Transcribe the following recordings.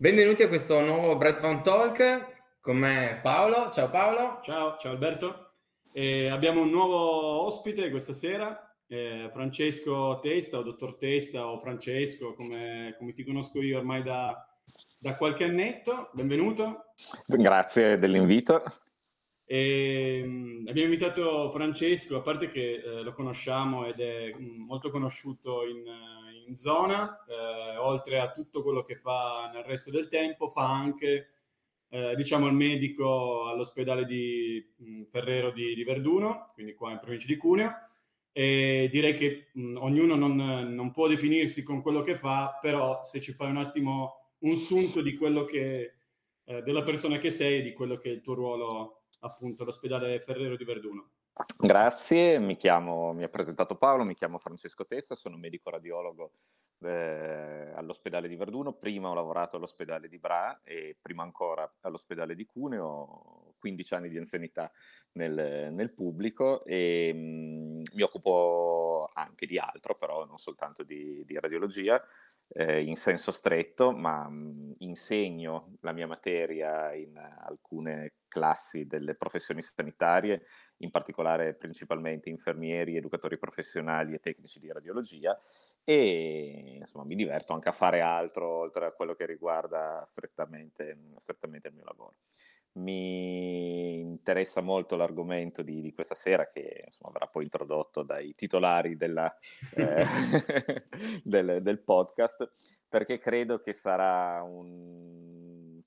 Benvenuti a questo nuovo Brett Van Talk con me Paolo. Ciao Paolo. Ciao, ciao Alberto. Eh, abbiamo un nuovo ospite questa sera, eh, Francesco Testa o Dottor Testa o Francesco, come, come ti conosco io ormai da, da, qualche annetto. Benvenuto. Grazie dell'invito. E, um, abbiamo invitato Francesco, a parte che eh, lo conosciamo ed è um, molto conosciuto in in zona, eh, oltre a tutto quello che fa nel resto del tempo, fa anche eh, diciamo il medico all'ospedale di mh, Ferrero di, di, Verduno, quindi qua in provincia di Cuneo. E direi che mh, ognuno non, non, può definirsi con quello che fa, però se ci fai un attimo un sunto di quello che, eh, della persona che sei, di quello che è il tuo ruolo appunto all'ospedale Ferrero di Verduno. Grazie, mi, chiamo, mi ha presentato Paolo, mi chiamo Francesco Testa, sono medico radiologo eh, all'ospedale di Verduno, prima ho lavorato all'ospedale di Bra e prima ancora all'ospedale di Cuneo, 15 anni di anzianità nel, nel pubblico e mh, mm, mi occupo anche di altro, però non soltanto di, di radiologia eh, in senso stretto, ma mh, insegno la mia materia in alcune classi delle professioni sanitarie, in particolare principalmente infermieri, educatori professionali e tecnici di radiologia e insomma mi diverto anche a fare altro oltre a quello che riguarda strettamente, strettamente il mio lavoro. Mi interessa molto l'argomento di, di questa sera che insomma, verrà poi introdotto dai titolari della, eh, del, del podcast perché credo che sarà un,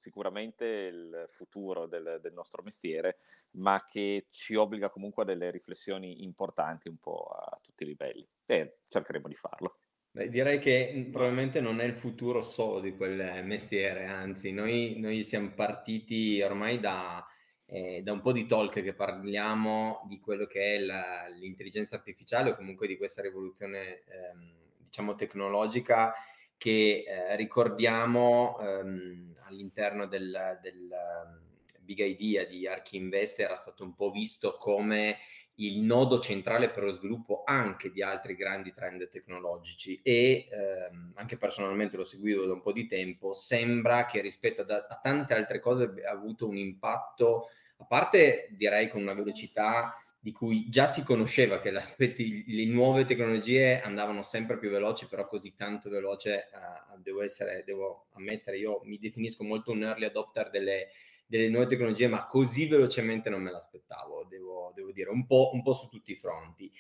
sicuramente il futuro del, del, nostro mestiere, ma che ci obbliga comunque a delle riflessioni importanti un po' a tutti i livelli e cercheremo di farlo. Beh, direi che probabilmente non è il futuro solo di quel mestiere, anzi noi, noi siamo partiti ormai da, eh, da, un po' di talk che parliamo di quello che è la, l'intelligenza artificiale o comunque di questa rivoluzione ehm, diciamo tecnologica che eh, ricordiamo ehm, all'interno del, del um, Big Idea di Archi Invest era stato un po' visto come il nodo centrale per lo sviluppo anche di altri grandi trend tecnologici e ehm, anche personalmente lo seguivo da un po' di tempo, sembra che rispetto a, a tante altre cose abbia avuto un impatto, a parte direi con una velocità di cui già si conosceva che le nuove tecnologie andavano sempre più veloci, però così tanto veloce, uh, devo essere, devo ammettere, io mi definisco molto un early adopter delle, delle nuove tecnologie, ma così velocemente non me l'aspettavo, devo, devo dire, un po', un po', su tutti i fronti.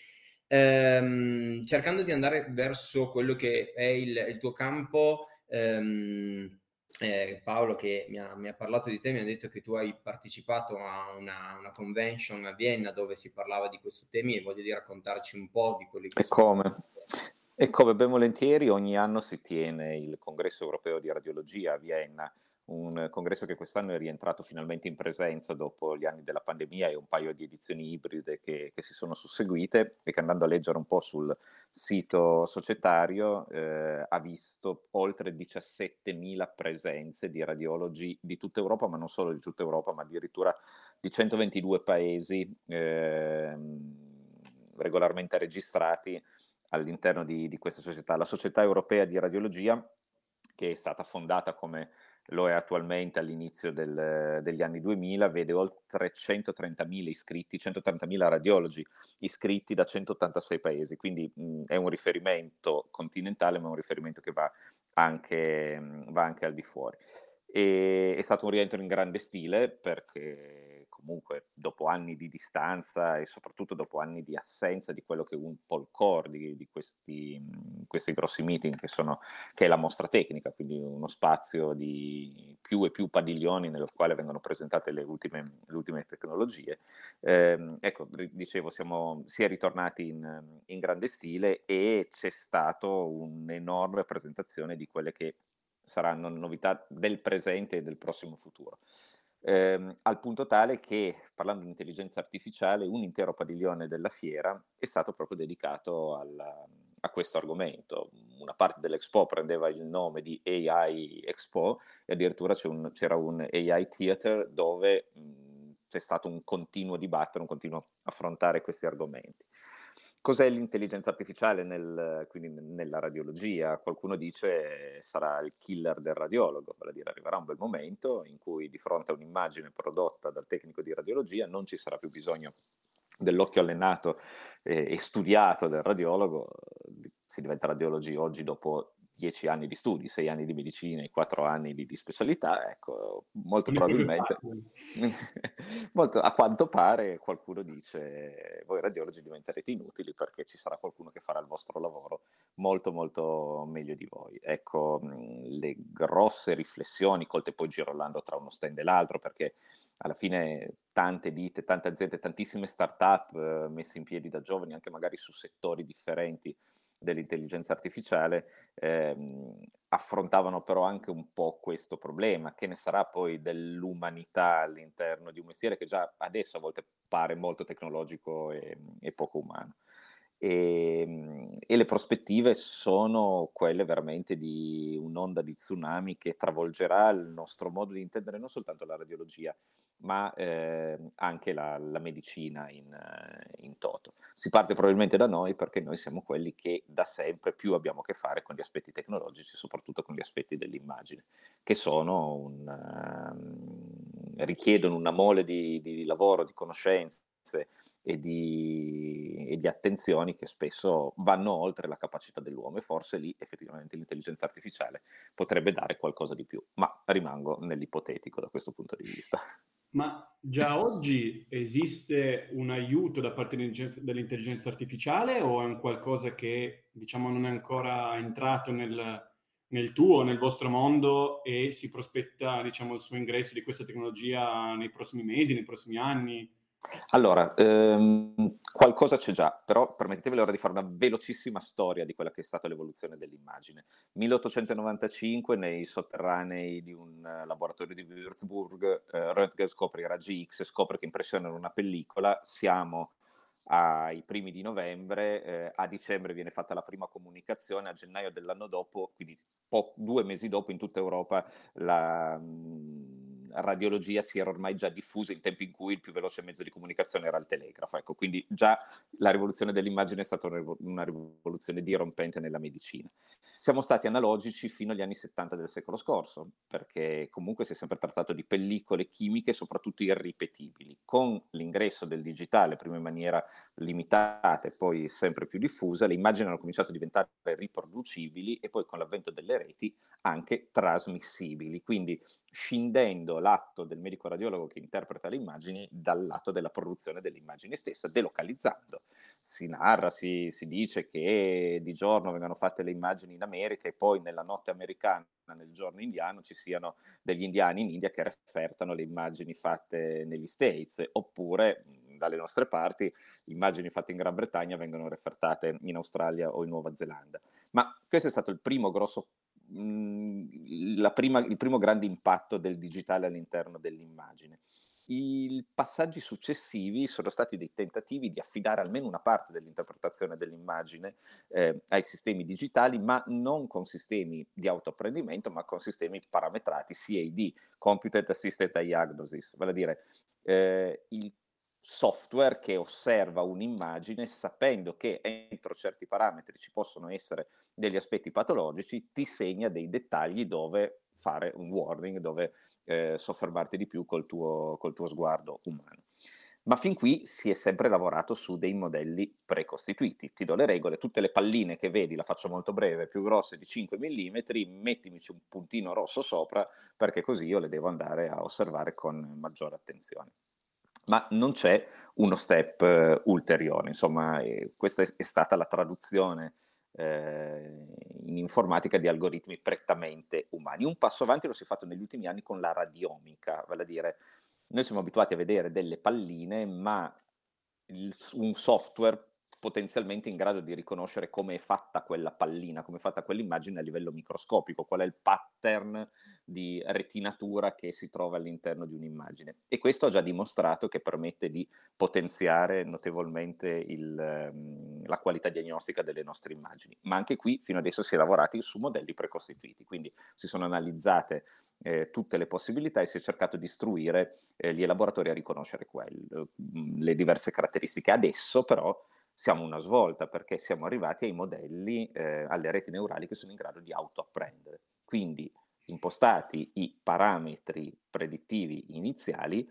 Ehm, cercando di andare verso quello che è il, il tuo campo, ehm, eh, Paolo che mi ha, mi ha, parlato di te, mi ha detto che tu hai partecipato a una, una, convention a Vienna dove si parlava di questi temi e voglio di raccontarci un po' di quelli che e sono. Come? E come ben volentieri ogni anno si tiene il congresso europeo di radiologia a Vienna un congresso che quest'anno è rientrato finalmente in presenza dopo gli anni della pandemia e un paio di edizioni ibride che, che si sono susseguite e che andando a leggere un po' sul sito societario eh, ha visto oltre 17.000 presenze di radiologi di tutta Europa, ma non solo di tutta Europa, ma addirittura di 122 paesi eh, regolarmente registrati all'interno di, di questa società. La Società Europea di Radiologia, che è stata fondata come lo è attualmente all'inizio del, degli anni 2000, vede oltre 130.000 iscritti, 130.000 radiologi iscritti da 186 paesi, quindi mh, è un riferimento continentale, ma è un riferimento che va anche, mh, va anche al di fuori. E, è stato un rientro in grande stile perché comunque dopo anni di distanza e soprattutto dopo anni di assenza di quello che è un po' il core di, di questi, questi, grossi meeting che, sono, che è la mostra tecnica, quindi uno spazio di più e più padiglioni nel quale vengono presentate le ultime, le ultime tecnologie. Eh, ecco, dicevo, siamo, si è ritornati in, in grande stile e c'è stata un'enorme presentazione di quelle che saranno novità del presente e del prossimo futuro ehm, al punto tale che, parlando di intelligenza artificiale, un intero padiglione della fiera è stato proprio dedicato alla, a questo argomento. Una parte dell'Expo prendeva il nome di AI Expo e addirittura un, c'era un AI Theater dove mh, c'è stato un continuo dibattere, un continuo affrontare questi argomenti. Cos'è l'intelligenza artificiale nel, quindi nella radiologia? Qualcuno dice sarà il killer del radiologo, vale a dire arriverà un bel momento in cui di fronte a un'immagine prodotta dal tecnico di radiologia non ci sarà più bisogno dell'occhio allenato eh, e studiato del radiologo, si diventa radiologi oggi dopo dieci anni di studi, sei anni di medicina e quattro anni di, di specialità, ecco, molto probabilmente, molto, a quanto pare qualcuno dice, voi radiologi diventerete inutili perché ci sarà qualcuno che farà il vostro lavoro molto molto meglio di voi. Ecco, le grosse riflessioni colte poi girolando tra uno stand e l'altro, perché alla fine tante ditte, tante aziende, tantissime start-up eh, messe in piedi da giovani, anche magari su settori differenti, dell'intelligenza artificiale ehm, affrontavano però anche un po' questo problema, che ne sarà poi dell'umanità all'interno di un mestiere che già adesso a volte pare molto tecnologico e, e poco umano. E, ehm, e, le prospettive sono quelle veramente di un'onda di tsunami che travolgerà il nostro modo di intendere non soltanto la radiologia, ma eh, anche la, la, medicina in, eh, in, toto. Si parte probabilmente da noi perché noi siamo quelli che da sempre più abbiamo a che fare con gli aspetti tecnologici, soprattutto con gli aspetti dell'immagine, che un, uh, richiedono una mole di, di, lavoro, di conoscenze e di, e di attenzioni che spesso vanno oltre la capacità dell'uomo e forse lì effettivamente l'intelligenza artificiale potrebbe dare qualcosa di più, ma rimango nell'ipotetico da questo punto di vista. Ma già oggi esiste un aiuto da parte dell'intelligenza artificiale o è un qualcosa che diciamo non è ancora entrato nel, nel tuo, nel vostro mondo e si prospetta diciamo, il suo ingresso di questa tecnologia nei prossimi mesi, nei prossimi anni? Allora, ehm, qualcosa c'è già, però permettetemi ora di fare una velocissima storia di quella che è stata l'evoluzione dell'immagine. 1895, nei sotterranei di un uh, laboratorio di Würzburg, uh, Röntgen scopre i raggi X, scopre che impressionano una pellicola, siamo ai primi di novembre, eh, a dicembre viene fatta la prima comunicazione, a gennaio dell'anno dopo, quindi po- due mesi dopo in tutta Europa la... Mh, radiologia si era ormai già diffusa in tempi in cui il più veloce mezzo di comunicazione era il telegrafo. Ecco, quindi già la rivoluzione dell'immagine è stata una rivoluzione dirompente nella medicina. Siamo stati analogici fino agli anni 70 del secolo scorso, perché comunque si è sempre trattato di pellicole chimiche, soprattutto irripetibili. Con l'ingresso del digitale, prima in maniera limitata e poi sempre più diffusa, le immagini hanno cominciato a diventare riproducibili e poi con l'avvento delle reti anche trasmissibili. Quindi scindendo l'atto del medico radiologo che interpreta le immagini dal lato della produzione delle immagini stesse, delocalizzando. Si narra, si, si, dice che di giorno vengano fatte le immagini in America e poi nella notte americana, nel giorno indiano, ci siano degli indiani in India che refertano le immagini fatte negli States, oppure dalle nostre parti immagini fatte in Gran Bretagna vengono refertate in Australia o in Nuova Zelanda. Ma questo è stato il primo grosso Mhmm, prima, il primo grande impatto del digitale all'interno dell'immagine. I passaggi successivi sono stati dei tentativi di affidare almeno una parte dell'interpretazione dell'immagine eh, ai sistemi digitali, ma non con sistemi di autoapprendimento, ma con sistemi parametrati CAD, Computed Assisted Diagnosis, vale a dire eh, il software che osserva un'immagine sapendo che entro certi parametri ci possono essere degli aspetti patologici, ti segna dei dettagli dove fare un warning, dove eh, soffermarti di più col tuo, col tuo sguardo umano. Ma fin qui si è sempre lavorato su dei modelli precostituiti. Ti do le regole, tutte le palline che vedi, la faccio molto breve, più grosse di 5 mm, mettimici un puntino rosso sopra perché così io le devo andare a osservare con maggiore attenzione ma non c'è uno step eh, ulteriore. Insomma, eh, questa è, è, stata la traduzione eh, in informatica di algoritmi prettamente umani. Un passo avanti lo si è fatto negli ultimi anni con la radiomica, vale a dire noi siamo abituati a vedere delle palline, ma il, un software potenzialmente in grado di riconoscere come è fatta quella pallina, come è fatta quell'immagine a livello microscopico, qual è il pattern di retinatura che si trova all'interno di un'immagine. E questo ha già dimostrato che permette di potenziare notevolmente il, ehm, la qualità diagnostica delle nostre immagini. Ma anche qui fino adesso si è lavorati su modelli precostituiti, quindi si sono analizzate eh, tutte le possibilità e si è cercato di istruire eh, gli elaboratori a riconoscere quelle, le diverse caratteristiche. Adesso però siamo una svolta perché siamo arrivati ai modelli, eh, alle reti neurali che sono in grado di autoapprendere. Quindi impostati i parametri predittivi iniziali,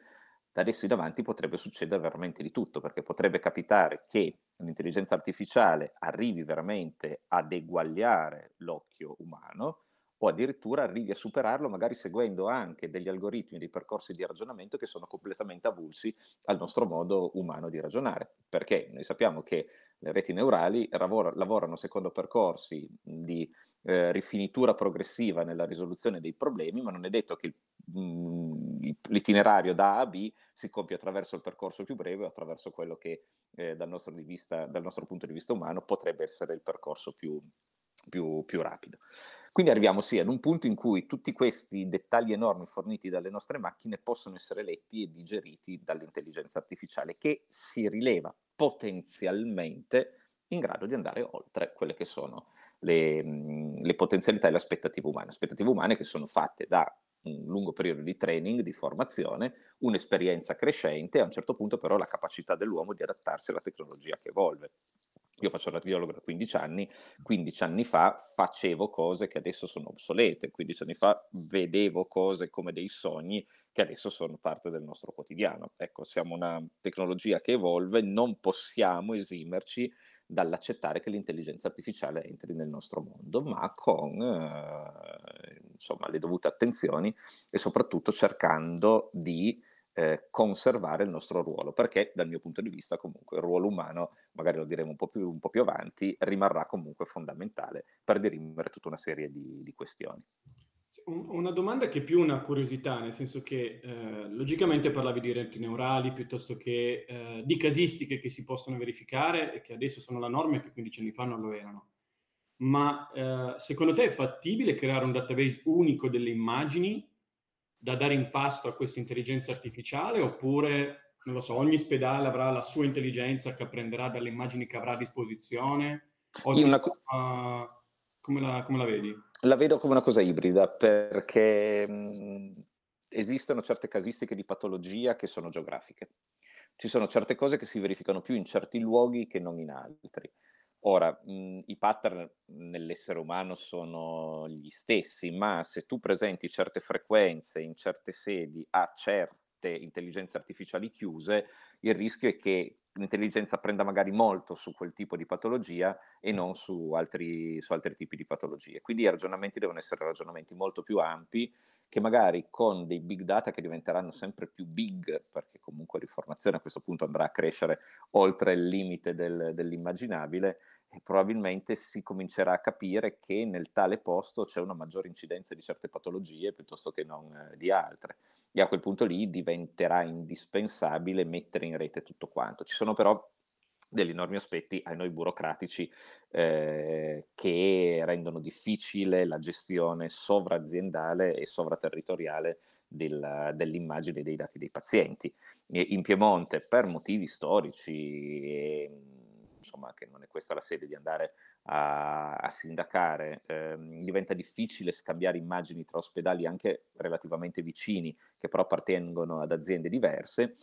da adesso in avanti potrebbe succedere veramente di tutto, perché potrebbe capitare che l'intelligenza artificiale arrivi veramente ad eguagliare l'occhio umano o addirittura arrivi a superarlo magari seguendo anche degli algoritmi, dei percorsi di ragionamento che sono completamente avulsi al nostro modo umano di ragionare, perché noi sappiamo che le reti neurali lavorano secondo percorsi di eh, rifinitura progressiva nella risoluzione dei problemi, ma non è detto che mh, l'itinerario da A a B si compie attraverso il percorso più breve o attraverso quello che eh, dal, nostro vista, dal, nostro punto di vista umano potrebbe essere il percorso più, più, più rapido. Quindi arriviamo sì ad un punto in cui tutti questi dettagli enormi forniti dalle nostre macchine possono essere letti e digeriti dall'intelligenza artificiale che si rileva potenzialmente in grado di andare oltre quelle che sono le, le potenzialità e le aspettative umane. Aspettative umane che sono fatte da un lungo periodo di training, di formazione, un'esperienza crescente e a un certo punto però la capacità dell'uomo di adattarsi alla tecnologia che evolve. Io faccio radiologo da 15 anni, 15 anni fa facevo cose che adesso sono obsolete, 15 anni fa vedevo cose come dei sogni che adesso sono parte del nostro quotidiano. Ecco, siamo una tecnologia che evolve, non possiamo esimerci dall'accettare che l'intelligenza artificiale entri nel nostro mondo, ma con eh, insomma, le dovute attenzioni e soprattutto cercando di eh, conservare il nostro ruolo, perché dal mio punto di vista comunque il ruolo umano, magari lo diremo un po' più, un po più avanti, rimarrà comunque fondamentale per dirimere tutta una serie di, di questioni. Una domanda che è più una curiosità, nel senso che eh, logicamente parlavi di reti neurali piuttosto che eh, di casistiche che si possono verificare e che adesso sono la norma e che 15 anni fa non lo erano. Ma eh, secondo te è fattibile creare un database unico delle immagini da dare in pasto a questa intelligenza artificiale oppure, non lo so, ogni ospedale avrà la sua intelligenza che apprenderà dalle immagini che avrà a disposizione? O una... uh, come, la, come la vedi? La vedo come una cosa ibrida perché mh, esistono certe casistiche di patologia che sono geografiche. Ci sono certe cose che si verificano più in certi luoghi che non in altri. Ora, mh, i pattern nell'essere umano sono gli stessi, ma se tu presenti certe frequenze in certe sedi a certe intelligenze artificiali chiuse, il rischio è che l'intelligenza prenda magari molto su quel tipo di patologia e non su altri, su altri tipi di patologie. Quindi i ragionamenti devono essere ragionamenti molto più ampi che magari con dei big data che diventeranno sempre più big, perché comunque l'informazione a questo punto andrà a crescere oltre il limite del, dell'immaginabile, e probabilmente si comincerà a capire che nel tale posto c'è una maggiore incidenza di certe patologie piuttosto che non eh, di altre e a quel punto lì diventerà indispensabile mettere in rete tutto quanto. Ci sono però degli enormi aspetti ai noi burocratici eh, che rendono difficile la gestione sovraziendale e sovraterritoriale del, dell'immagine dei dati dei pazienti. In Piemonte, per motivi storici, e, insomma, che non è questa la sede di andare a, a sindacare, eh, diventa difficile scambiare immagini tra ospedali anche relativamente vicini, che però appartengono ad aziende diverse,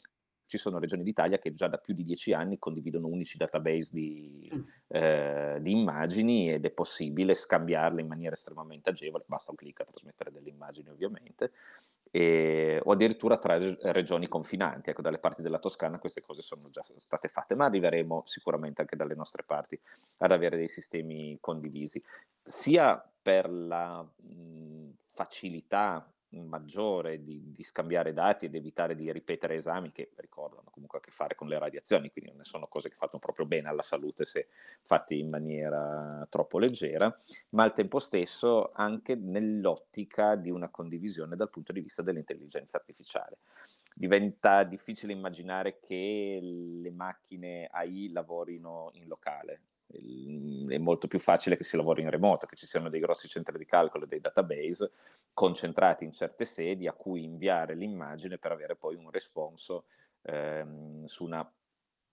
ci sono regioni d'Italia che già da più di dieci anni condividono unici database di, mm. eh, di, immagini ed è possibile scambiarle in maniera estremamente agevole, basta un clic a trasmettere delle immagini ovviamente, e, o addirittura tra regioni confinanti, ecco dalle parti della Toscana queste cose sono già state fatte, ma arriveremo sicuramente anche dalle nostre parti ad avere dei sistemi condivisi, sia per la mh, facilità maggiore di, di, scambiare dati ed evitare di ripetere esami che ricordano comunque a che fare con le radiazioni, quindi non sono cose che fanno proprio bene alla salute se fatti in maniera troppo leggera, ma al tempo stesso anche nell'ottica di una condivisione dal punto di vista dell'intelligenza artificiale. Diventa difficile immaginare che le macchine AI lavorino in locale, è molto più facile che si lavori in remoto, che ci siano dei grossi centri di calcolo, dei database concentrati in certe sedi a cui inviare l'immagine per avere poi un responso ehm, su una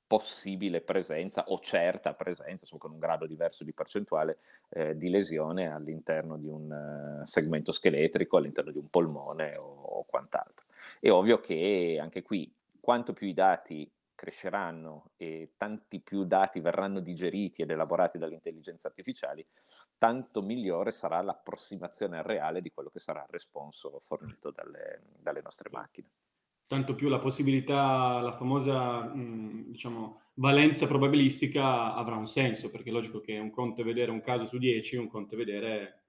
possibile presenza o certa presenza, con un grado diverso di percentuale eh, di lesione all'interno di un uh, segmento scheletrico, all'interno di un polmone o, o quant'altro. È ovvio che anche qui, quanto più i dati cresceranno e tanti più dati verranno digeriti ed elaborati dalle intelligenze artificiali, tanto migliore sarà l'approssimazione reale di quello che sarà il responso fornito dalle, dalle nostre macchine. Tanto più la possibilità, la famosa diciamo, valenza probabilistica avrà un senso, perché è logico che un conto è vedere un caso su 10, un conto è vedere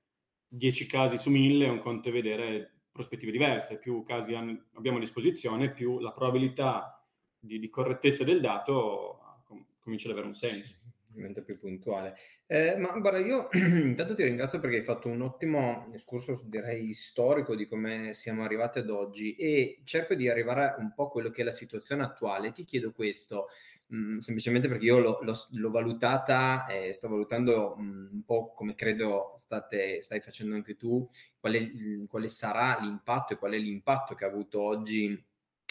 10 casi su 1000, un conto è vedere prospettive diverse, più casi abbiamo a disposizione, più la probabilità di, di correttezza del dato com- comincia ad avere un senso. diventa più puntuale. Eh, ma guarda, io intanto ti ringrazio perché hai fatto un ottimo discorso, direi, storico di come siamo arrivati ad oggi e cerco di arrivare un po' a quello che è la situazione attuale. Ti chiedo questo, mh, mm, semplicemente perché io l'ho, l'ho, l'ho valutata e sto valutando mh, mm, un po' come credo state, stai facendo anche tu, quale, quale sarà l'impatto e qual è l'impatto che ha avuto oggi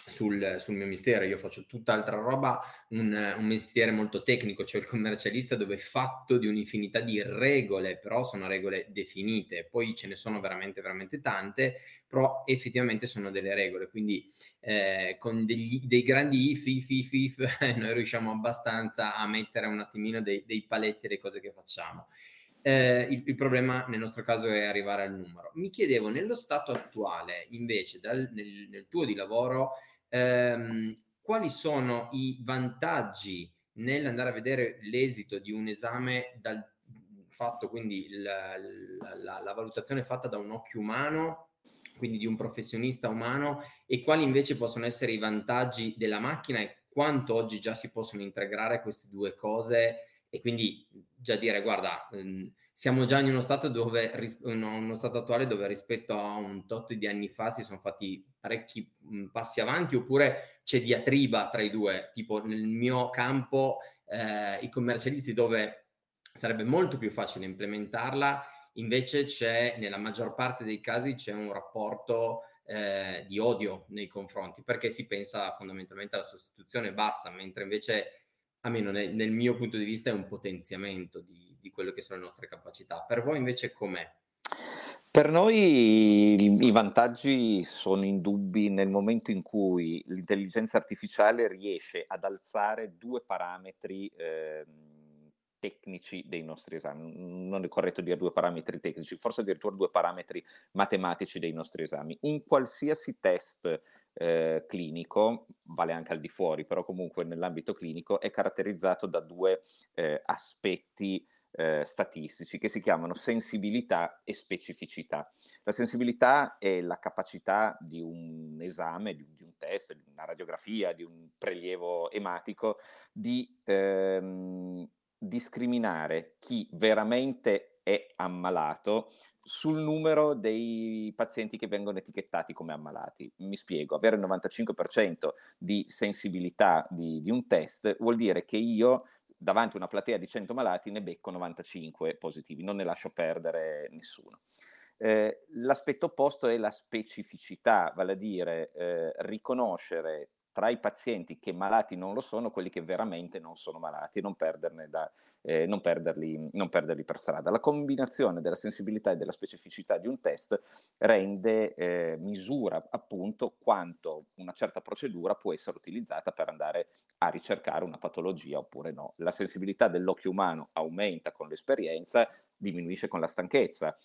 sul, sul, mio mestiere, io faccio tutt'altra roba, un, un, mestiere molto tecnico, cioè il commercialista dove è fatto di un'infinità di regole, però sono regole definite, poi ce ne sono veramente, veramente tante, però effettivamente sono delle regole, quindi eh, con degli, dei grandi if, if, if, if, noi riusciamo abbastanza a mettere un attimino dei, dei paletti alle cose che facciamo. Eh, il, il, problema nel nostro caso è arrivare al numero. Mi chiedevo, nello stato attuale, invece, dal, nel, nel tuo di lavoro, ehm, quali sono i vantaggi nell'andare a vedere l'esito di un esame dal fatto, quindi la, la, la, valutazione fatta da un occhio umano quindi di un professionista umano e quali invece possono essere i vantaggi della macchina e quanto oggi già si possono integrare queste due cose? E quindi già dire guarda ehm, siamo già in uno stato, dove, uno stato attuale dove rispetto a un tot di anni fa si sono fatti parecchi mh, passi avanti oppure c'è diatriba tra i due, tipo nel mio campo eh, i commercialisti dove sarebbe molto più facile implementarla, invece c'è nella maggior parte dei casi c'è un rapporto eh, di odio nei confronti perché si pensa fondamentalmente alla sostituzione bassa, mentre invece almeno nel, nel mio punto di vista è un potenziamento di, di quelle che sono le nostre capacità. Per voi invece com'è? Per noi i, vantaggi sono indubbi nel momento in cui l'intelligenza artificiale riesce ad alzare due parametri eh, tecnici dei nostri esami. Non è corretto dire due parametri tecnici, forse addirittura due parametri matematici dei nostri esami. Un qualsiasi test eh, clinico, vale anche al di fuori, però comunque nell'ambito clinico è caratterizzato da due eh, aspetti eh, statistici che si chiamano sensibilità e specificità. La sensibilità è la capacità di un esame, di, di un test, di una radiografia, di un prelievo ematico di ehm, discriminare chi veramente è ammalato sul numero dei pazienti che vengono etichettati come ammalati. Mi spiego, avere il 95% di sensibilità di, di un test vuol dire che io davanti a una platea di 100 malati ne becco 95 positivi, non ne lascio perdere nessuno. Eh, l'aspetto opposto è la specificità, vale a dire eh, riconoscere tra i pazienti che malati non lo sono, quelli che veramente non sono malati e non, da, eh, non, perderli, non perderli, per strada. La combinazione della sensibilità e della specificità di un test rende, eh, misura appunto quanto una certa procedura può essere utilizzata per andare a ricercare una patologia oppure no. La sensibilità dell'occhio umano aumenta con l'esperienza, diminuisce con la stanchezza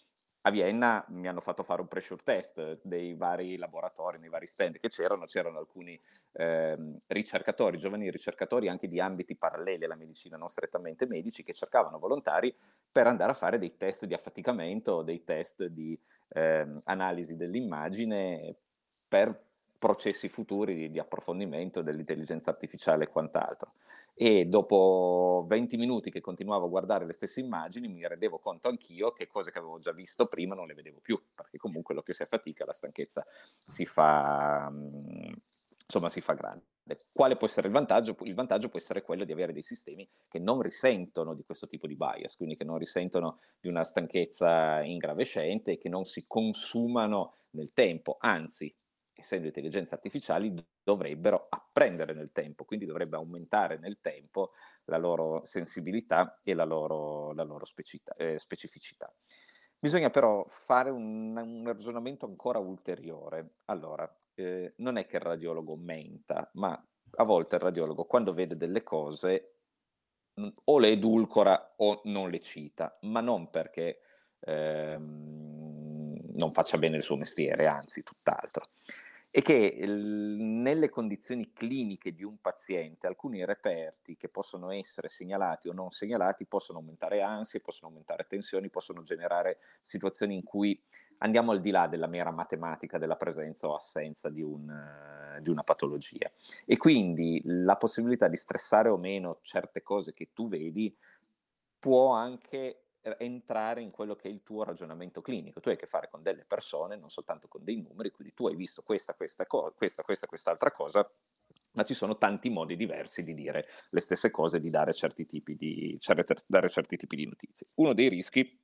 a Vienna mi hanno fatto fare un pressure test dei vari laboratori, nei vari stand che c'erano, c'erano alcuni eh, ricercatori, giovani ricercatori anche di ambiti paralleli alla medicina, non strettamente medici, che cercavano volontari per andare a fare dei test di affaticamento, dei test di eh, analisi dell'immagine per processi futuri di, di approfondimento dell'intelligenza artificiale e quant'altro. E dopo 20 minuti che continuavo a guardare le stesse immagini mi rendevo conto anch'io che cose che avevo già visto prima non le vedevo più, perché comunque l'occhio si affatica, la stanchezza si fa, insomma, si fa grande. Quale può essere il vantaggio? Il vantaggio può essere quello di avere dei sistemi che non risentono di questo tipo di bias, quindi che non risentono di una stanchezza ingravescente e che non si consumano nel tempo, anzi essendo intelligenze artificiali, dovrebbero apprendere nel tempo, quindi dovrebbe aumentare nel tempo la loro sensibilità e la loro, la loro specita, eh, specificità. Bisogna però fare un, un ragionamento ancora ulteriore. Allora, eh, non è che il radiologo menta, ma a volte il radiologo quando vede delle cose o le edulcora o non le cita, ma non perché ehm, non faccia bene il suo mestiere, anzi tutt'altro e che nelle condizioni cliniche di un paziente alcuni reperti che possono essere segnalati o non segnalati possono aumentare ansie, possono aumentare tensioni, possono generare situazioni in cui andiamo al di là della mera matematica della presenza o assenza di, un, di una patologia. E quindi la possibilità di stressare o meno certe cose che tu vedi può anche entrare in quello che è il tuo ragionamento clinico. Tu hai a che fare con delle persone, non soltanto con dei numeri, quindi tu hai visto questa, questa, co- questa, questa, quest'altra cosa, ma ci sono tanti modi diversi di dire le stesse cose, di dare certi tipi di, dare certi tipi di notizie. Uno dei rischi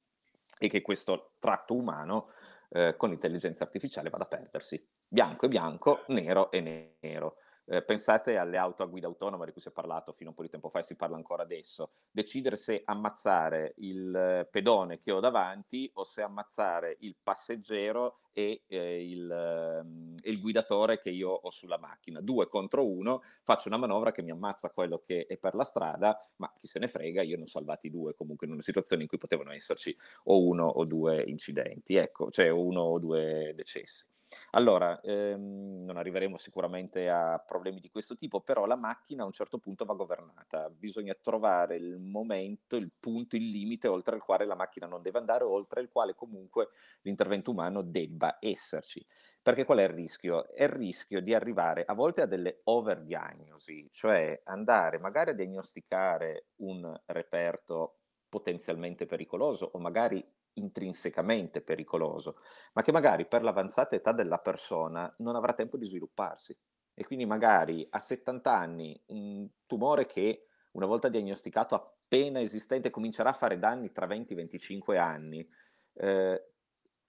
è che questo tratto umano eh, con l'intelligenza artificiale vada a perdersi. Bianco è bianco, nero è nero. Eh, pensate alle auto a guida autonoma di cui si è parlato fino a un po' di tempo fa e si parla ancora adesso. Decidere se ammazzare il pedone che ho davanti o se ammazzare il passeggero e eh, il, eh, il, guidatore che io ho sulla macchina. Due contro uno, faccio una manovra che mi ammazza quello che è per la strada, ma chi se ne frega, io ne ho salvati due comunque in una situazione in cui potevano esserci o uno o due incidenti, ecco, cioè uno o due decessi. Allora, ehm, non arriveremo sicuramente a problemi di questo tipo, però la macchina a un certo punto va governata. Bisogna trovare il momento, il punto, il limite oltre il quale la macchina non deve andare, oltre il quale comunque l'intervento umano debba esserci. Perché qual è il rischio? È il rischio di arrivare a volte a delle overdiagnosi, cioè andare magari a diagnosticare un reperto potenzialmente pericoloso o magari intrinsecamente pericoloso, ma che magari per l'avanzata età della persona non avrà tempo di svilupparsi. E quindi magari a 70 anni un tumore che una volta diagnosticato appena esistente comincerà a fare danni tra 20 e 25 anni, eh,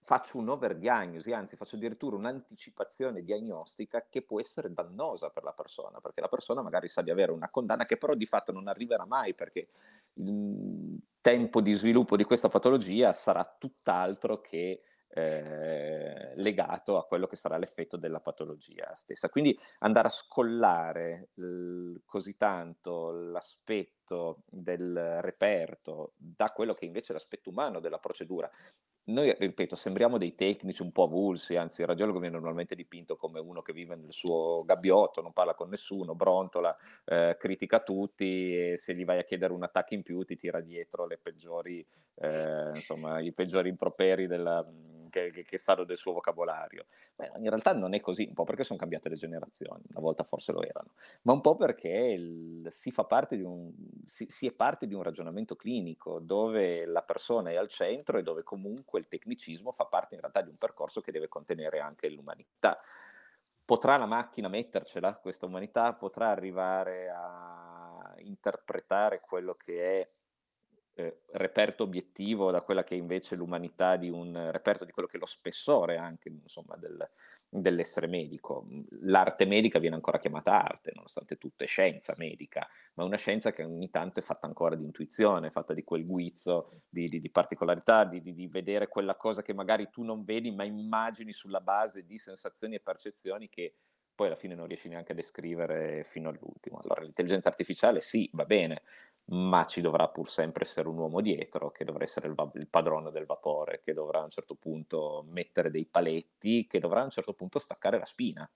faccio un'overdiagnosi, anzi faccio addirittura un'anticipazione diagnostica che può essere dannosa per la persona, perché la persona magari sa di avere una condanna che però di fatto non arriverà mai perché il tempo di sviluppo di questa patologia sarà tutt'altro che eh, legato a quello che sarà l'effetto della patologia stessa. Quindi andare a scollare l- così tanto l'aspetto del reperto da quello che invece è l'aspetto umano della procedura noi, ripeto, sembriamo dei tecnici un po' avulsi, anzi il radiologo viene normalmente dipinto come uno che vive nel suo gabbiotto, non parla con nessuno, brontola, eh, critica tutti e se gli vai a chiedere un attacco in più ti tira dietro peggiori, eh, insomma, i peggiori improperi della, che, che, che stanno del suo vocabolario. Beh, in realtà non è così, un po' perché sono cambiate le generazioni, una volta forse lo erano, ma un po' perché il, si, un, si, si è parte di un ragionamento clinico dove la persona è al centro e dove comunque quel tecnicismo fa parte in realtà di un percorso che deve contenere anche l'umanità. Potrà la macchina mettercela questa umanità? Potrà arrivare a interpretare quello che è eh, reperto obiettivo da quella che è invece l'umanità di un reperto di quello che è lo spessore anche insomma, del, dell'essere medico. L'arte medica viene ancora chiamata arte, nonostante tutto è scienza medica, ma è una scienza che ogni tanto è fatta ancora di intuizione, fatta di quel guizzo, di, di, di particolarità, di, di, vedere quella cosa che magari tu non vedi, ma immagini sulla base di sensazioni e percezioni che poi alla fine non riesci neanche a descrivere fino all'ultimo. Allora l'intelligenza artificiale sì, va bene, ma ci dovrà pur sempre essere un uomo dietro che dovrà essere il, va- il, padrone del vapore, che dovrà a un certo punto mettere dei paletti, che dovrà a un certo punto staccare la spina.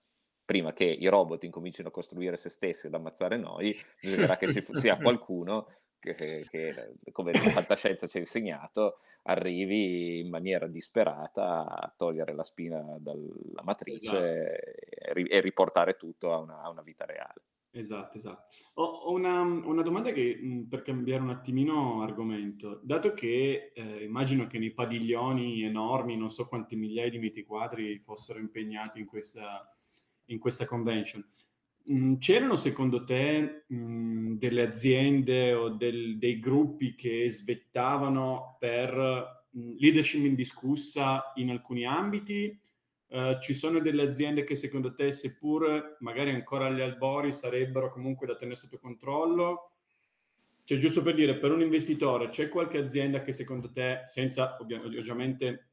Prima che i robot incomincino a costruire se stessi ed ammazzare noi, bisognerà che ci sia qualcuno che, che, come la fantascienza ci ha insegnato, arrivi in maniera disperata a togliere la spina dalla matrice esatto. e, e, riportare tutto a una, a una vita reale. Esatto, esatto. Ho, una, una, domanda che, mh, per cambiare un attimino argomento. Dato che eh, immagino che nei padiglioni enormi, non so quanti migliaia di metri quadri fossero impegnati in questa, in questa convention, mh, c'erano secondo te mh, delle aziende o del, dei gruppi che svettavano per leadership indiscussa in alcuni ambiti? Uh, ci sono delle aziende che secondo te, seppur magari ancora agli albori, sarebbero comunque da tenere sotto controllo? Cioè, giusto per dire, per un investitore, c'è qualche azienda che secondo te, senza ovviamente,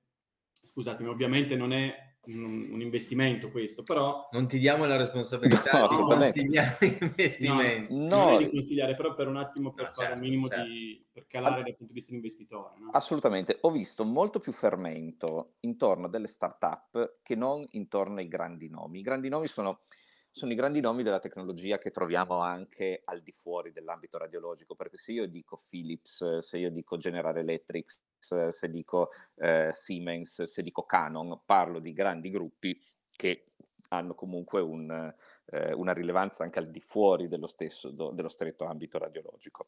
scusatemi, ovviamente non è un, un, investimento questo, però... Non ti diamo la responsabilità no, di consigliare investimenti. No, no. di consigliare, però per un attimo per no, fare certo, un minimo certo. di... per calare dal punto di vista dell'investitore. No? Assolutamente. Ho visto molto più fermento intorno a delle start-up che non intorno ai grandi nomi. I grandi nomi sono sono i grandi nomi della tecnologia che troviamo anche al di fuori dell'ambito radiologico, perché se io dico Philips, se io dico General Electric, se dico eh, Siemens, se dico Canon, parlo di grandi gruppi che hanno comunque un, eh, una rilevanza anche al di fuori dello, stesso, do, dello stretto ambito radiologico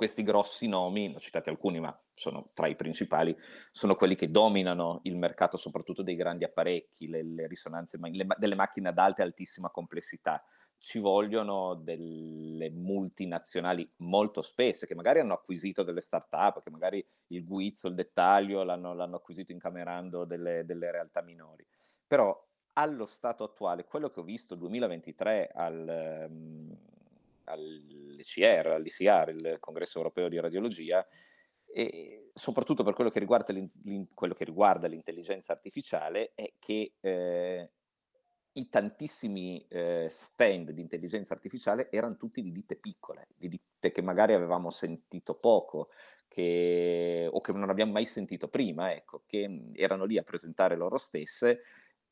questi grossi nomi, ne ho citati alcuni, ma sono tra i principali, sono quelli che dominano il mercato soprattutto dei grandi apparecchi, le, le risonanze, le, delle macchine ad alta e altissima complessità. Ci vogliono delle multinazionali molto spesse che magari hanno acquisito delle start-up, che magari il guizzo, il dettaglio l'hanno, l'hanno acquisito incamerando delle, delle realtà minori. Però allo stato attuale, quello che ho visto 2023 al, um, all'ECR, all'ICR, il Congresso Europeo di Radiologia, e soprattutto per quello che riguarda, quello che riguarda l'intelligenza artificiale, è che eh, i tantissimi eh, stand di intelligenza artificiale erano tutti di ditte piccole, di ditte che magari avevamo sentito poco, che, o che non abbiamo mai sentito prima, ecco, che erano lì a presentare loro stesse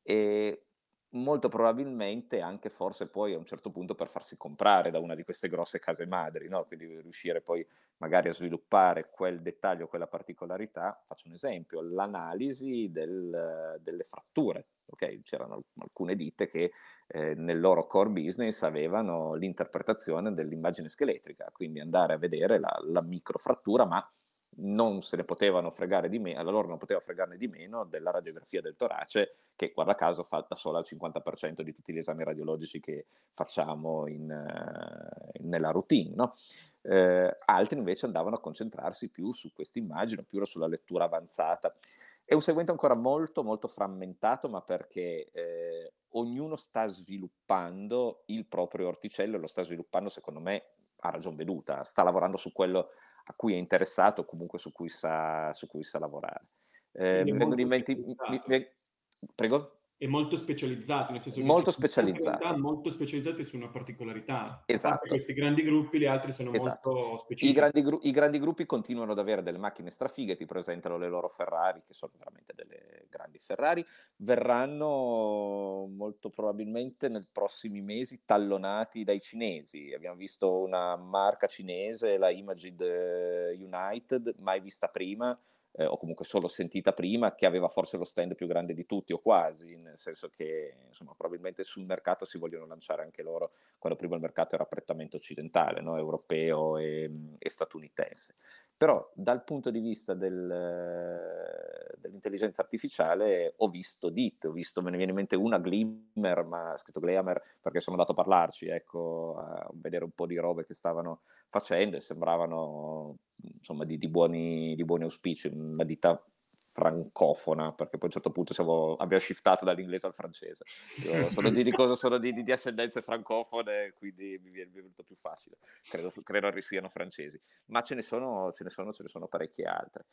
e molto probabilmente anche forse poi a un certo punto per farsi comprare da una di queste grosse case madri, no? quindi riuscire poi magari a sviluppare quel dettaglio, quella particolarità. Faccio un esempio, l'analisi del, delle fratture. Okay? C'erano alcune ditte che eh, nel loro core business avevano l'interpretazione dell'immagine scheletrica, quindi andare a vedere la, la microfrattura, ma non se ne potevano fregare di meno, loro non poteva fregarne di meno della radiografia del torace, che guarda caso fa da sola il 50% di tutti gli esami radiologici che facciamo in, uh, nella routine. No? Eh, altri invece andavano a concentrarsi più su questa immagine, più sulla lettura avanzata. È un segmento ancora molto, molto frammentato, ma perché eh, ognuno sta sviluppando il proprio orticello, lo sta sviluppando, secondo me, a ragion veduta, sta lavorando su quello a cui è interessato o comunque su cui sa, su cui sa lavorare. Eh, mi vengono in mente... Mi, mi, prego? È molto specializzato, nel senso che molto specializzato. molto specializzati su una particolarità. Esatto. Questi grandi gruppi, gli altri sono esatto. molto specifici. I grandi, gru- I grandi, gruppi continuano ad avere delle macchine strafighe, ti presentano le loro Ferrari, che sono veramente delle grandi Ferrari, verranno molto probabilmente nei prossimi mesi tallonati dai cinesi. Abbiamo visto una marca cinese, la Imaged eh, United, mai vista prima, eh, o comunque solo sentita prima, che aveva forse lo stand più grande di tutti o quasi, nel senso che insomma, probabilmente sul mercato si vogliono lanciare anche loro, quando prima il mercato era prettamente occidentale, no? europeo e, e, statunitense. Però dal punto di vista del, dell'intelligenza artificiale ho visto DIT, ho visto, me ne viene in mente una Glimmer, ma ha scritto Glimmer perché sono andato a parlarci, ecco, a vedere un po' di robe che stavano facendo e sembravano insomma, di, di, buoni, di buoni auspici, una ditta francofona, perché poi a un certo punto siamo, abbiamo shiftato dall'inglese al francese. Io sono di, cosa, sono di, di ascendenze francofone, quindi mi viene, mi è venuto più facile. Credo, credo siano francesi, ma ce ne, sono, ce ne sono, ce ne sono parecchie altre.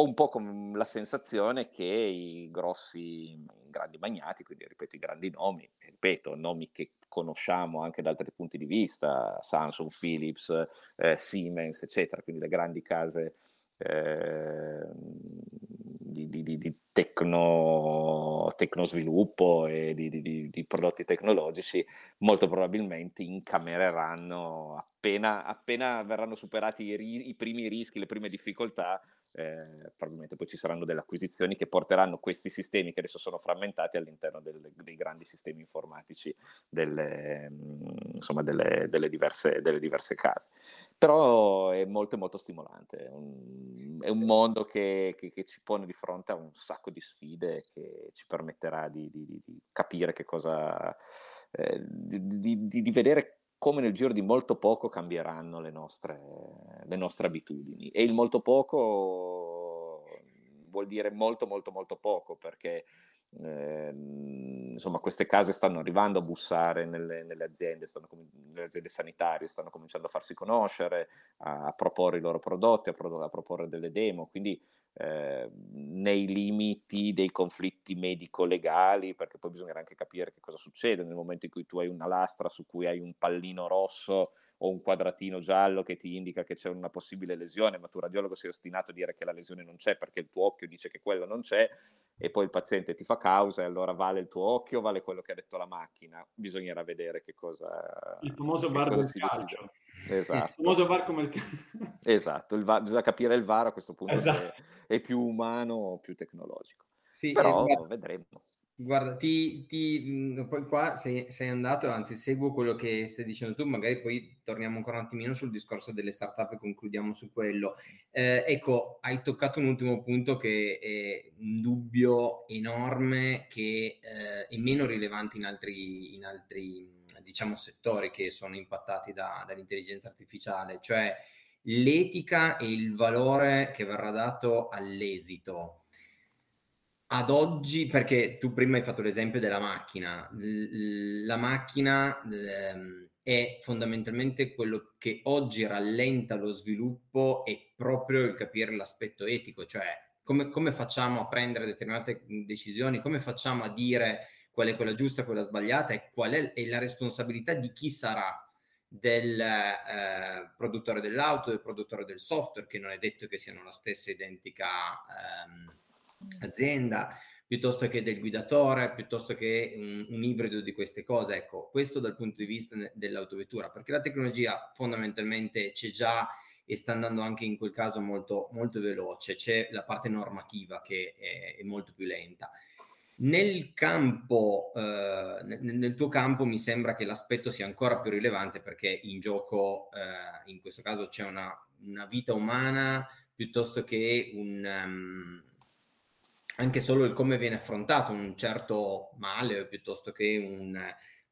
Ho un po' con la sensazione che i grossi, i grandi magnati, quindi ripeto i grandi nomi, ripeto, nomi che conosciamo anche da altri punti di vista, Samsung, Philips, eh, Siemens, eccetera, quindi le grandi case eh, di, di, di tecno, tecnosviluppo e di, prodotti tecnologici, molto probabilmente incamereranno appena, appena verranno superati i, i primi rischi, le prime difficoltà, eh, probabilmente poi ci saranno delle acquisizioni che porteranno questi sistemi che adesso sono frammentati all'interno del, dei grandi sistemi informatici delle, mm, insomma, delle, delle, diverse, delle, diverse, case. Però è molto molto stimolante, è un, è un mondo che, che, che, ci pone di fronte a un sacco di sfide che ci permetterà di, di, di capire che cosa... Eh, di, di, vedere come nel giro di molto poco cambieranno le nostre, le nostre abitudini. E il molto poco vuol dire molto, molto, molto poco, perché eh, insomma, queste case stanno arrivando a bussare nelle, nelle, aziende, com- nelle, aziende, sanitarie, stanno cominciando a farsi conoscere, a, a proporre i loro prodotti, a, pro- a proporre delle demo, quindi eh, nei limiti dei conflitti medico-legali, perché poi bisognerà anche capire che cosa succede nel momento in cui tu hai una lastra su cui hai un pallino rosso o un quadratino giallo che ti indica che c'è una possibile lesione, ma tu radiologo sei ostinato a dire che la lesione non c'è perché il tuo occhio dice che quello non c'è e poi il paziente ti fa causa e allora vale il tuo occhio, vale quello che ha detto la macchina. Bisognerà vedere che cosa... Il famoso bar del calcio. Esatto. Il famoso VAR come il calcio. Esatto, il VAR, bisogna capire il VAR a questo punto esatto. se è più umano o più tecnologico. Sì, Però guarda, vedremo. Guarda, ti, ti, poi qua sei, sei, andato, anzi seguo quello che stai dicendo tu, magari poi torniamo ancora un attimino sul discorso delle startup e concludiamo su quello. Eh, ecco, hai toccato un ultimo punto che è un dubbio enorme che eh, è meno rilevante in altri, in altri diciamo, settori che sono impattati da, dall'intelligenza artificiale, cioè l'etica e il valore che verrà dato all'esito. Ad oggi, perché tu prima hai fatto l'esempio della macchina, la macchina ehm, è fondamentalmente quello che oggi rallenta lo sviluppo è proprio il capire l'aspetto etico, cioè come, come facciamo a prendere determinate decisioni, come facciamo a dire qual è quella giusta, quella sbagliata e qual è, è la responsabilità di chi sarà del eh, produttore dell'auto, del produttore del software, che non è detto che siano la stessa identica ehm, azienda, piuttosto che del guidatore, piuttosto che un, un, ibrido di queste cose. Ecco, questo dal punto di vista dell'autovettura, perché la tecnologia fondamentalmente c'è già e sta andando anche in quel caso molto, molto veloce, c'è la parte normativa che è, è molto più lenta. Nel campo, eh, nel, tuo campo mi sembra che l'aspetto sia ancora più rilevante perché in gioco, eh, in questo caso, c'è una, una, vita umana piuttosto che un, um, anche solo il come viene affrontato un certo male piuttosto che un,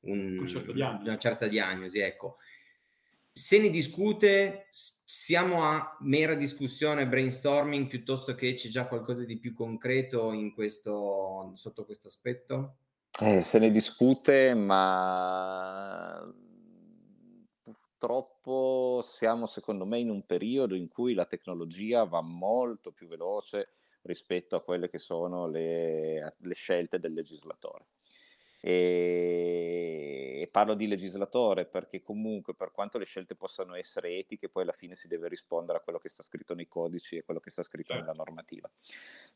un, un una certa diagnosi. Ecco. Se ne discute, siamo a mera discussione, brainstorming, piuttosto che c'è già qualcosa di più concreto questo, sotto questo aspetto? Eh, se ne discute, ma purtroppo siamo secondo me in un periodo in cui la tecnologia va molto più veloce rispetto a quelle che sono le, le scelte del legislatore. E, parlo di legislatore perché comunque per quanto le scelte possano essere etiche, poi alla fine si deve rispondere a quello che sta scritto nei codici e quello che sta scritto certo. nella normativa.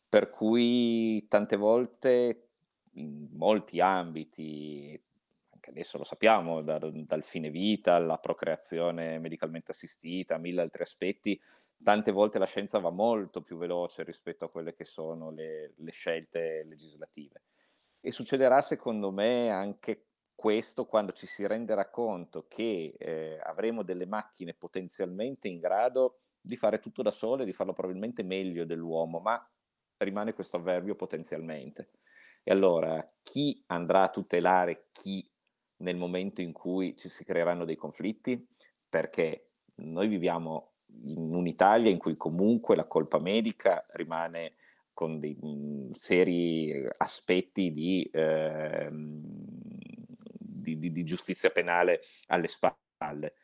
Per cui tante volte in molti ambiti, anche adesso lo sappiamo, da, dal fine vita alla procreazione medicalmente assistita, a mille altri aspetti, tante volte la scienza va molto più veloce rispetto a quelle che sono le, le scelte legislative. E succederà secondo me anche questo quando ci si renderà conto che eh, avremo delle macchine potenzialmente in grado di fare tutto da sole, di farlo probabilmente meglio dell'uomo, ma rimane questo avverbio potenzialmente. E allora chi andrà a tutelare chi nel momento in cui ci si creeranno dei conflitti? Perché noi viviamo in un'Italia in cui comunque la colpa medica rimane con dei mh, mhmm, seri aspetti di, eh, di, di, di, giustizia penale alle spalle,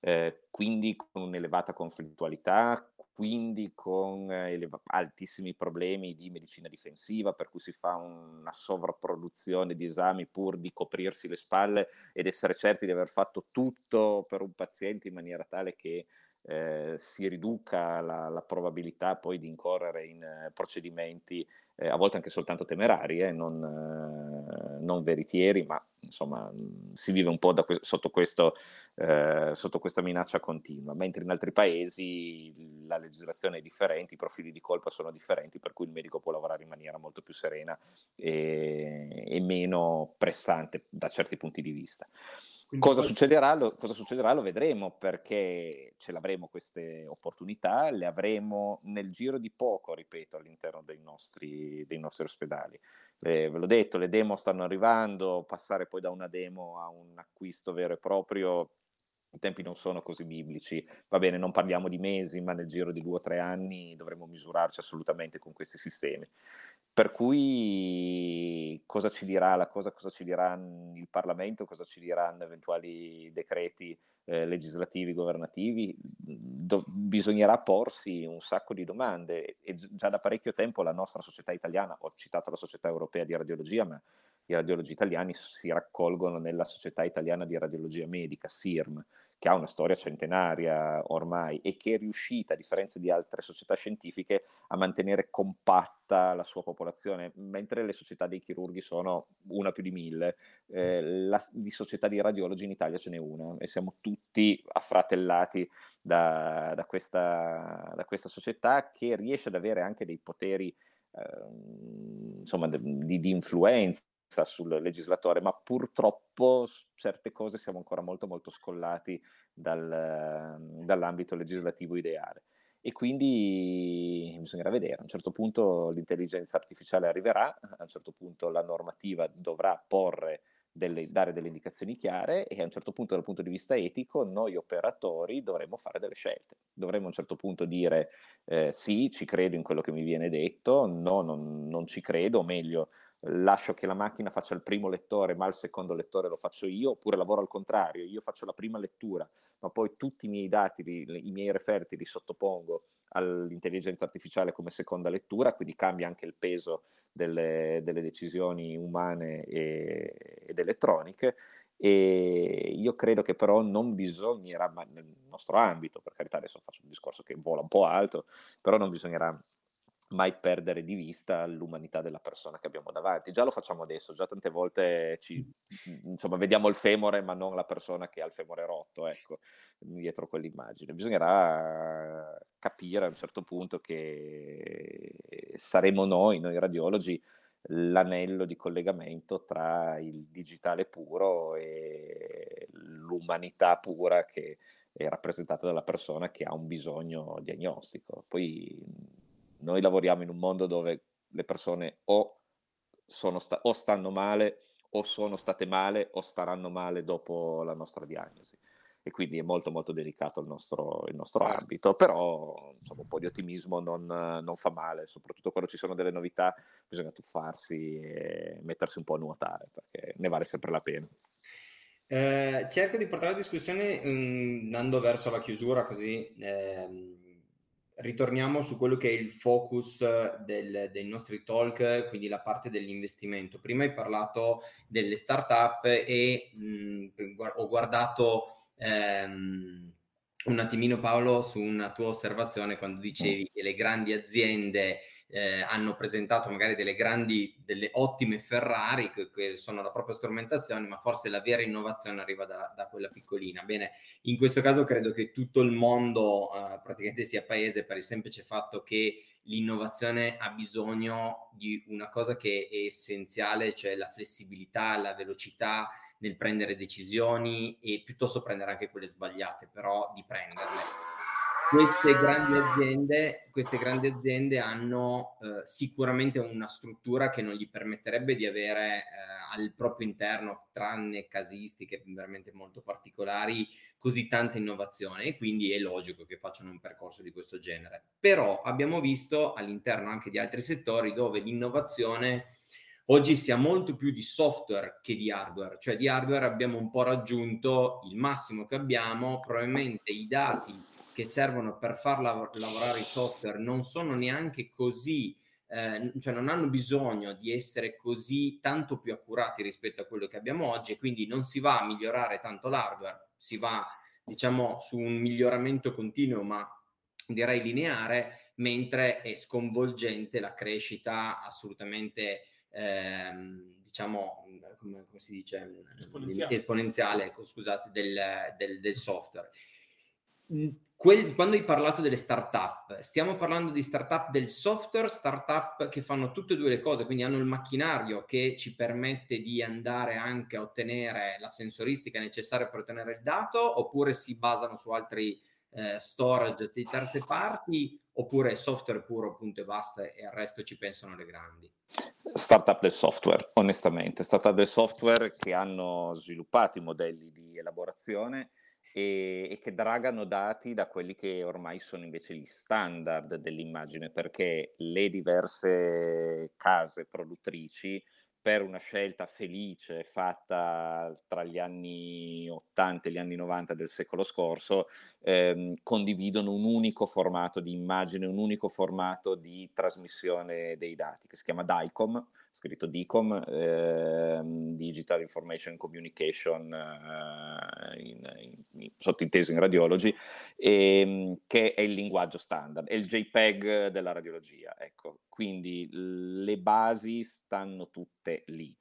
eh, quindi con un'elevata conflittualità, quindi con eleva- altissimi problemi di medicina difensiva, per cui si fa una sovrapproduzione di esami pur di coprirsi le spalle ed essere certi di aver fatto tutto per un paziente in maniera tale che eh, si riduca la, la, probabilità poi di incorrere in eh, procedimenti eh, a volte anche soltanto temerari, eh, non, eh, non, veritieri, ma insomma si vive un po' que- sotto, questo, eh, sotto, questa minaccia continua, mentre in altri paesi la legislazione è differente, i profili di colpa sono differenti, per cui il medico può lavorare in maniera molto più serena e, e meno pressante da certi punti di vista. Cosa succederà, lo, cosa succederà, lo, vedremo perché ce l'avremo queste opportunità, le avremo nel giro di poco, ripeto, all'interno dei nostri, dei nostri ospedali. Eh, ve l'ho detto, le demo stanno arrivando, passare poi da una demo a un acquisto vero e proprio, i tempi non sono così biblici. Va bene, non parliamo di mesi, ma nel giro di due o tre anni dovremo misurarci assolutamente con questi sistemi. Per cui cosa ci dirà la cosa, cosa ci dirà il Parlamento, cosa ci diranno eventuali decreti eh, legislativi, governativi, do, bisognerà porsi un sacco di domande e già da parecchio tempo la nostra società italiana, ho citato la società europea di radiologia, ma i radiologi italiani si raccolgono nella società italiana di radiologia medica, SIRM, che ha una storia centenaria ormai e che è riuscita, a differenza di altre società scientifiche, a mantenere compatta la sua popolazione, mentre le società dei chirurghi sono una più di mille, eh, la, di società di radiologi in Italia ce n'è una e siamo tutti affratellati da, da, questa, da questa società che riesce ad avere anche dei poteri eh, insomma, di, di influenza sul legislatore, ma purtroppo certe cose siamo ancora molto molto scollati dal, dall'ambito legislativo ideale. E quindi bisognerà vedere, a un certo punto l'intelligenza artificiale arriverà, a un certo punto la normativa dovrà porre delle, dare delle indicazioni chiare e a un certo punto dal punto di vista etico noi operatori dovremmo fare delle scelte. Dovremmo a un certo punto dire eh, sì, ci credo in quello che mi viene detto, no, non, non ci credo, o meglio, lascio che la macchina faccia il primo lettore, ma il secondo lettore lo faccio io, oppure lavoro al contrario, io faccio la prima lettura, ma poi tutti i miei dati, i miei referti li sottopongo all'intelligenza artificiale come seconda lettura, quindi cambia anche il peso delle, delle decisioni umane e, ed elettroniche. E io credo che però non bisognerà, nel nostro ambito, per carità adesso faccio un discorso che vola un po' alto, però non bisognerà mai perdere di vista l'umanità della persona che abbiamo davanti. Già lo facciamo adesso, già tante volte ci, insomma, vediamo il femore, ma non la persona che ha il femore rotto, ecco, dietro quell'immagine. Bisognerà capire a un certo punto che saremo noi, noi radiologi, l'anello di collegamento tra il digitale puro e l'umanità pura che è rappresentata dalla persona che ha un bisogno diagnostico. Poi noi lavoriamo in un mondo dove le persone o, sta- o stanno male o sono state male o staranno male dopo la nostra diagnosi. E quindi è molto molto delicato il nostro, il nostro ambito, però insomma, un po' di ottimismo non, non, fa male, soprattutto quando ci sono delle novità bisogna tuffarsi e mettersi un po' a nuotare perché ne vale sempre la pena. Eh, cerco di portare la discussione um, andando verso la chiusura così ehm, ritorniamo su quello che è il focus del, dei nostri talk, quindi la parte dell'investimento. Prima hai parlato delle startup e mh, ho guardato ehm, un attimino Paolo su una tua osservazione quando dicevi che le grandi aziende eh, hanno presentato magari delle grandi, delle ottime Ferrari che, che, sono la propria strumentazione, ma forse la vera innovazione arriva da, da quella piccolina. Bene, in questo caso credo che tutto il mondo eh, praticamente sia paese per il semplice fatto che l'innovazione ha bisogno di una cosa che è essenziale, cioè la flessibilità, la velocità nel prendere decisioni e piuttosto prendere anche quelle sbagliate, però di prenderle queste grandi aziende, queste grandi aziende hanno eh, sicuramente una struttura che non gli permetterebbe di avere eh, al proprio interno, tranne casistiche veramente molto particolari, così tanta innovazione e quindi è logico che facciano un percorso di questo genere. Però abbiamo visto all'interno anche di altri settori dove l'innovazione oggi sia molto più di software che di hardware, cioè di hardware abbiamo un po' raggiunto il massimo che abbiamo, probabilmente i dati che servono per far lav- lavorare i software non sono neanche così, eh, cioè non hanno bisogno di essere così tanto più accurati rispetto a quello che abbiamo oggi e quindi non si va a migliorare tanto l'hardware, si va diciamo su un miglioramento continuo ma direi lineare, mentre è sconvolgente la crescita assolutamente ehm, diciamo come, come, si dice esponenziale, esponenziale ecco, scusate del, del, del software quel, quando hai parlato delle startup, stiamo parlando di startup del software, startup che fanno tutte e due le cose, quindi hanno il macchinario che ci permette di andare anche a ottenere la sensoristica necessaria per ottenere il dato, oppure si basano su altri eh, storage di terze parti, oppure software puro, punto e basta, e al resto ci pensano le grandi. Startup del software, onestamente, startup del software che hanno sviluppato i modelli di elaborazione e, e, che dragano dati da quelli che ormai sono invece gli standard dell'immagine, perché le diverse case produttrici per una scelta felice fatta tra gli anni 80 e gli anni 90 del secolo scorso, ehm, condividono un unico formato di immagine, un unico formato di trasmissione dei dati, che si chiama DICOM, scritto DICOM, ehm, Digital Information Communication, eh, in, in, sottinteso in radiology, ehm, che è il linguaggio standard, è il JPEG della radiologia. Ecco. Quindi le basi stanno tutte lì.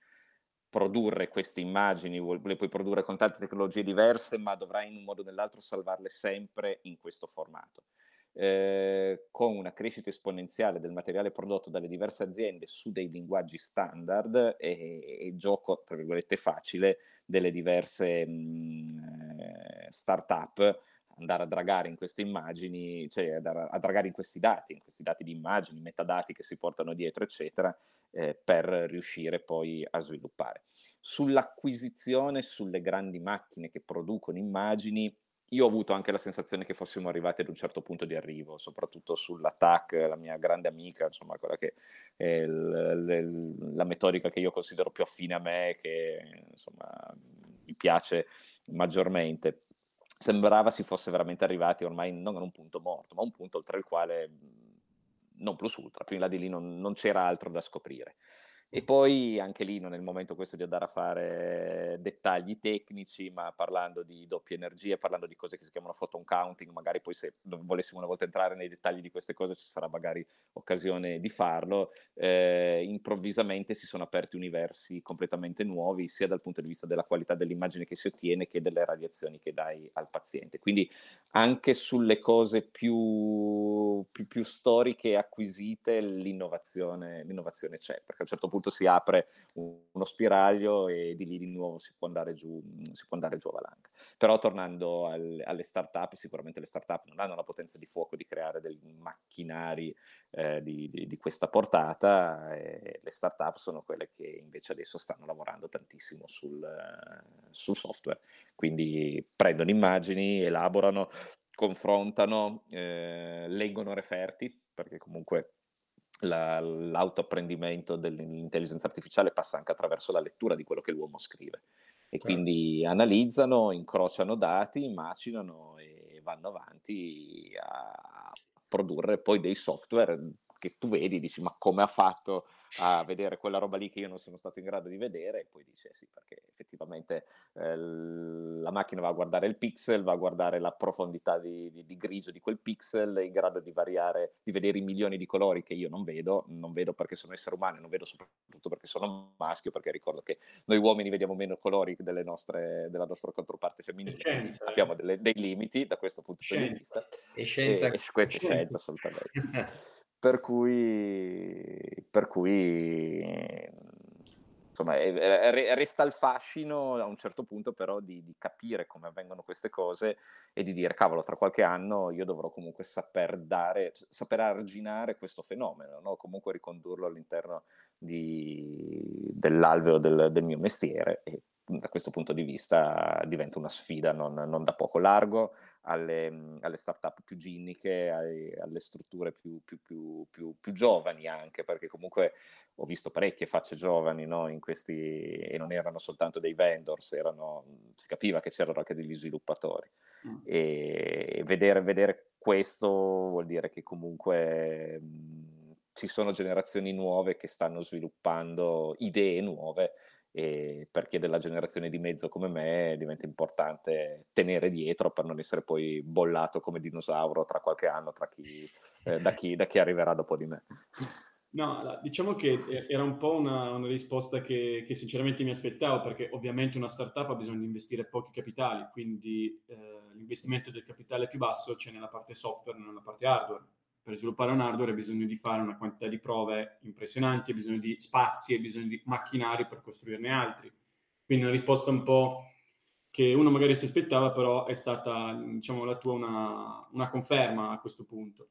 Produrre queste immagini, le puoi produrre con tante tecnologie diverse, ma dovrai in un modo o nell'altro salvarle sempre in questo formato. Eh, con una crescita esponenziale del materiale prodotto dalle diverse aziende su dei linguaggi standard e, e gioco, tra virgolette, facile delle diverse mh, eh, start-up andare a dragare in queste immagini, cioè a, dragare in questi dati, in questi dati di immagini, metadati che si portano dietro, eccetera, eh, per riuscire poi a sviluppare. Sull'acquisizione, sulle grandi macchine che producono immagini, io ho avuto anche la sensazione che fossimo arrivati ad un certo punto di arrivo, soprattutto sull'attack, la mia grande amica, insomma, quella che è il, il, la metodica che io considero più affine a me, che insomma mi piace maggiormente sembrava si fosse veramente arrivati ormai non a un punto morto, ma a un punto oltre il quale non plus ultra, più in là di lì non, non c'era altro da scoprire. E poi anche lì non è il momento questo di andare a fare dettagli tecnici, ma parlando di doppia energia, parlando di cose che si chiamano photon counting, magari poi se volessimo una volta entrare nei dettagli di queste cose ci sarà magari occasione di farlo, eh, improvvisamente si sono aperti universi completamente nuovi, sia dal punto di vista della qualità dell'immagine che si ottiene che delle radiazioni che dai al paziente. Quindi anche sulle cose più, più, più storiche acquisite l'innovazione, l'innovazione c'è, perché a un certo punto punto si apre uno spiraglio e di lì di nuovo si può andare giù, si può andare giù a valanga. Però tornando al, alle start-up, sicuramente le start-up non hanno la potenza di fuoco di creare dei macchinari eh, di, di, di, questa portata, e le start-up sono quelle che invece adesso stanno lavorando tantissimo sul, sul software, quindi prendono immagini, elaborano, confrontano, eh, leggono referti, perché comunque la, l'autoapprendimento dell'intelligenza artificiale passa anche attraverso la lettura di quello che l'uomo scrive. E certo. quindi analizzano, incrociano dati, immaginano e vanno avanti a produrre poi dei software che tu vedi, dici ma come ha fatto a vedere quella roba lì che io non sono stato in grado di vedere e poi dici eh sì perché effettivamente eh, la macchina va a guardare il pixel, va a guardare la profondità di, di, di, grigio di quel pixel, è in grado di variare, di vedere i milioni di colori che io non vedo, non vedo perché sono essere umano, non vedo soprattutto perché sono maschio, perché ricordo che noi uomini vediamo meno colori nostre, della nostra controparte femminile, scienza, abbiamo delle, dei limiti da questo punto scienza. di vista. E scienza. E, e questa è scienza assolutamente. Per cui, per cui insomma, resta il fascino a un certo punto però di, di, capire come avvengono queste cose e di dire cavolo tra qualche anno io dovrò comunque saper dare, saper arginare questo fenomeno, no? comunque ricondurlo all'interno di, dell'alveo del, del, mio mestiere e da questo punto di vista diventa una sfida non, non da poco largo alle, alle start-up più ginniche, alle, alle strutture più, più, più, più, giovani anche, perché comunque ho visto parecchie facce giovani no, in questi, e non erano soltanto dei vendors, erano, si capiva che c'erano anche degli sviluppatori. Mm. E vedere, vedere, questo vuol dire che comunque mh, ci sono generazioni nuove che stanno sviluppando idee nuove e per chi è della generazione di mezzo come me diventa importante tenere dietro per non essere poi bollato come dinosauro tra qualche anno tra chi, eh, da, chi, da, chi, arriverà dopo di me. No, diciamo che era un po' una, una risposta che, che, sinceramente mi aspettavo perché ovviamente una startup ha bisogno di investire pochi capitali, quindi eh, l'investimento del capitale più basso c'è nella parte software, non nella parte hardware per sviluppare un hardware hai bisogno di fare una quantità di prove impressionanti, hai bisogno di spazi, hai bisogno di macchinari per costruirne altri. Quindi una risposta un po' che uno magari si aspettava, però è stata, diciamo, la tua una, una conferma a questo punto.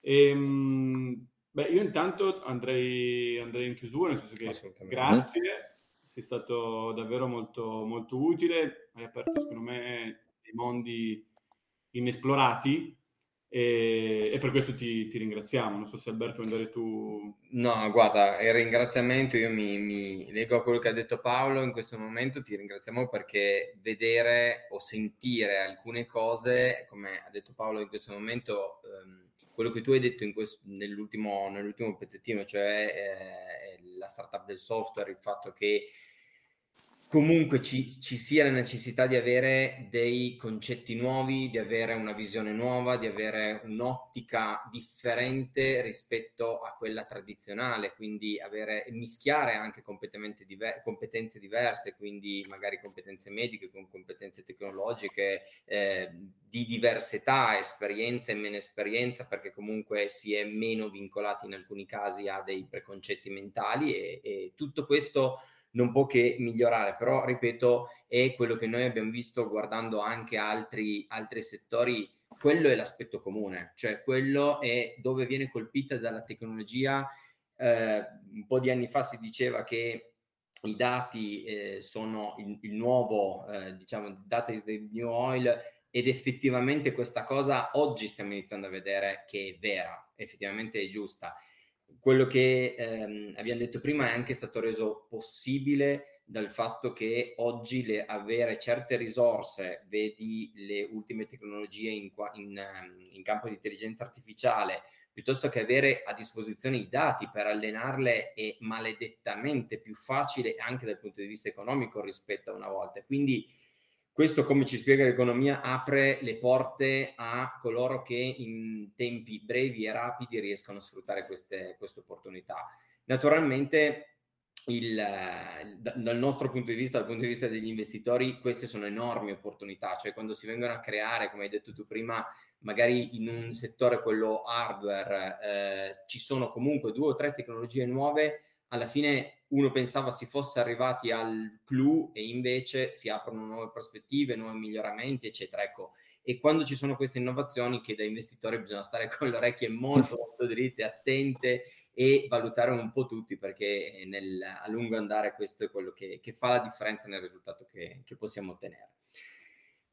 E, ehm, beh, io intanto andrei, andrei, in chiusura, nel senso che grazie, sei stato davvero molto, molto utile, hai aperto secondo me mondi inesplorati e, e per questo ti, ti, ringraziamo. Non so se Alberto vuoi andare tu. No, guarda, il ringraziamento, io mi, mi leggo a quello che ha detto Paolo in questo momento, ti ringraziamo perché vedere o sentire alcune cose, come ha detto Paolo in questo momento, ehm, quello che tu hai detto questo, nell'ultimo, nell'ultimo, pezzettino, cioè eh, la startup del software, il fatto che comunque ci, ci, sia la necessità di avere dei concetti nuovi, di avere una visione nuova, di avere un'ottica differente rispetto a quella tradizionale, quindi avere, mischiare anche diver- competenze diverse, quindi magari competenze mediche con competenze tecnologiche eh, di diverse età, esperienza e meno esperienza, perché comunque si è meno vincolati in alcuni casi a dei preconcetti mentali e, e tutto questo non può che migliorare, però ripeto, è quello che noi abbiamo visto guardando anche altri, altri settori, quello è l'aspetto comune, cioè quello è dove viene colpita dalla tecnologia. Eh, un po' di anni fa si diceva che i dati eh, sono il, il nuovo, eh, diciamo, data is the new oil ed effettivamente questa cosa oggi stiamo iniziando a vedere che è vera, effettivamente è giusta quello che ehm, abbiamo detto prima è anche stato reso possibile dal fatto che oggi le, avere certe risorse, vedi le ultime tecnologie in, in, ehm, in, campo di intelligenza artificiale, piuttosto che avere a disposizione i dati per allenarle è maledettamente più facile anche dal punto di vista economico rispetto a una volta. Quindi questo, come ci spiega l'economia, apre le porte a coloro che in tempi brevi e rapidi riescono a sfruttare queste, opportunità. Naturalmente, il, dal nostro punto di vista, dal punto di vista degli investitori, queste sono enormi opportunità, cioè quando si vengono a creare, come hai detto tu prima, magari in un settore, quello hardware, eh, ci sono comunque due o tre tecnologie nuove, alla fine uno pensava si fosse arrivati al clou e invece si aprono nuove prospettive, nuovi miglioramenti, eccetera. Ecco, e quando ci sono queste innovazioni che da investitori bisogna stare con le orecchie molto, molto dritte, attente e valutare un po' tutti perché nel, a lungo andare questo è quello che, che fa la differenza nel risultato che, che possiamo ottenere.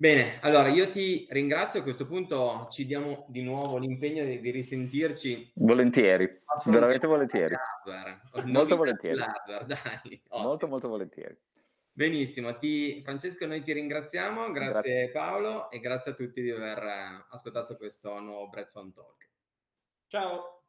Bene, allora io ti ringrazio. A questo punto ci diamo di nuovo l'impegno di, di risentirci. Volentieri, veramente volentieri. Molto volentieri. Dai, molto, molto volentieri. Benissimo, ti, Francesco, noi ti ringraziamo, grazie, grazie, Paolo e grazie a tutti di aver ascoltato questo nuovo Bread Talk. Ciao.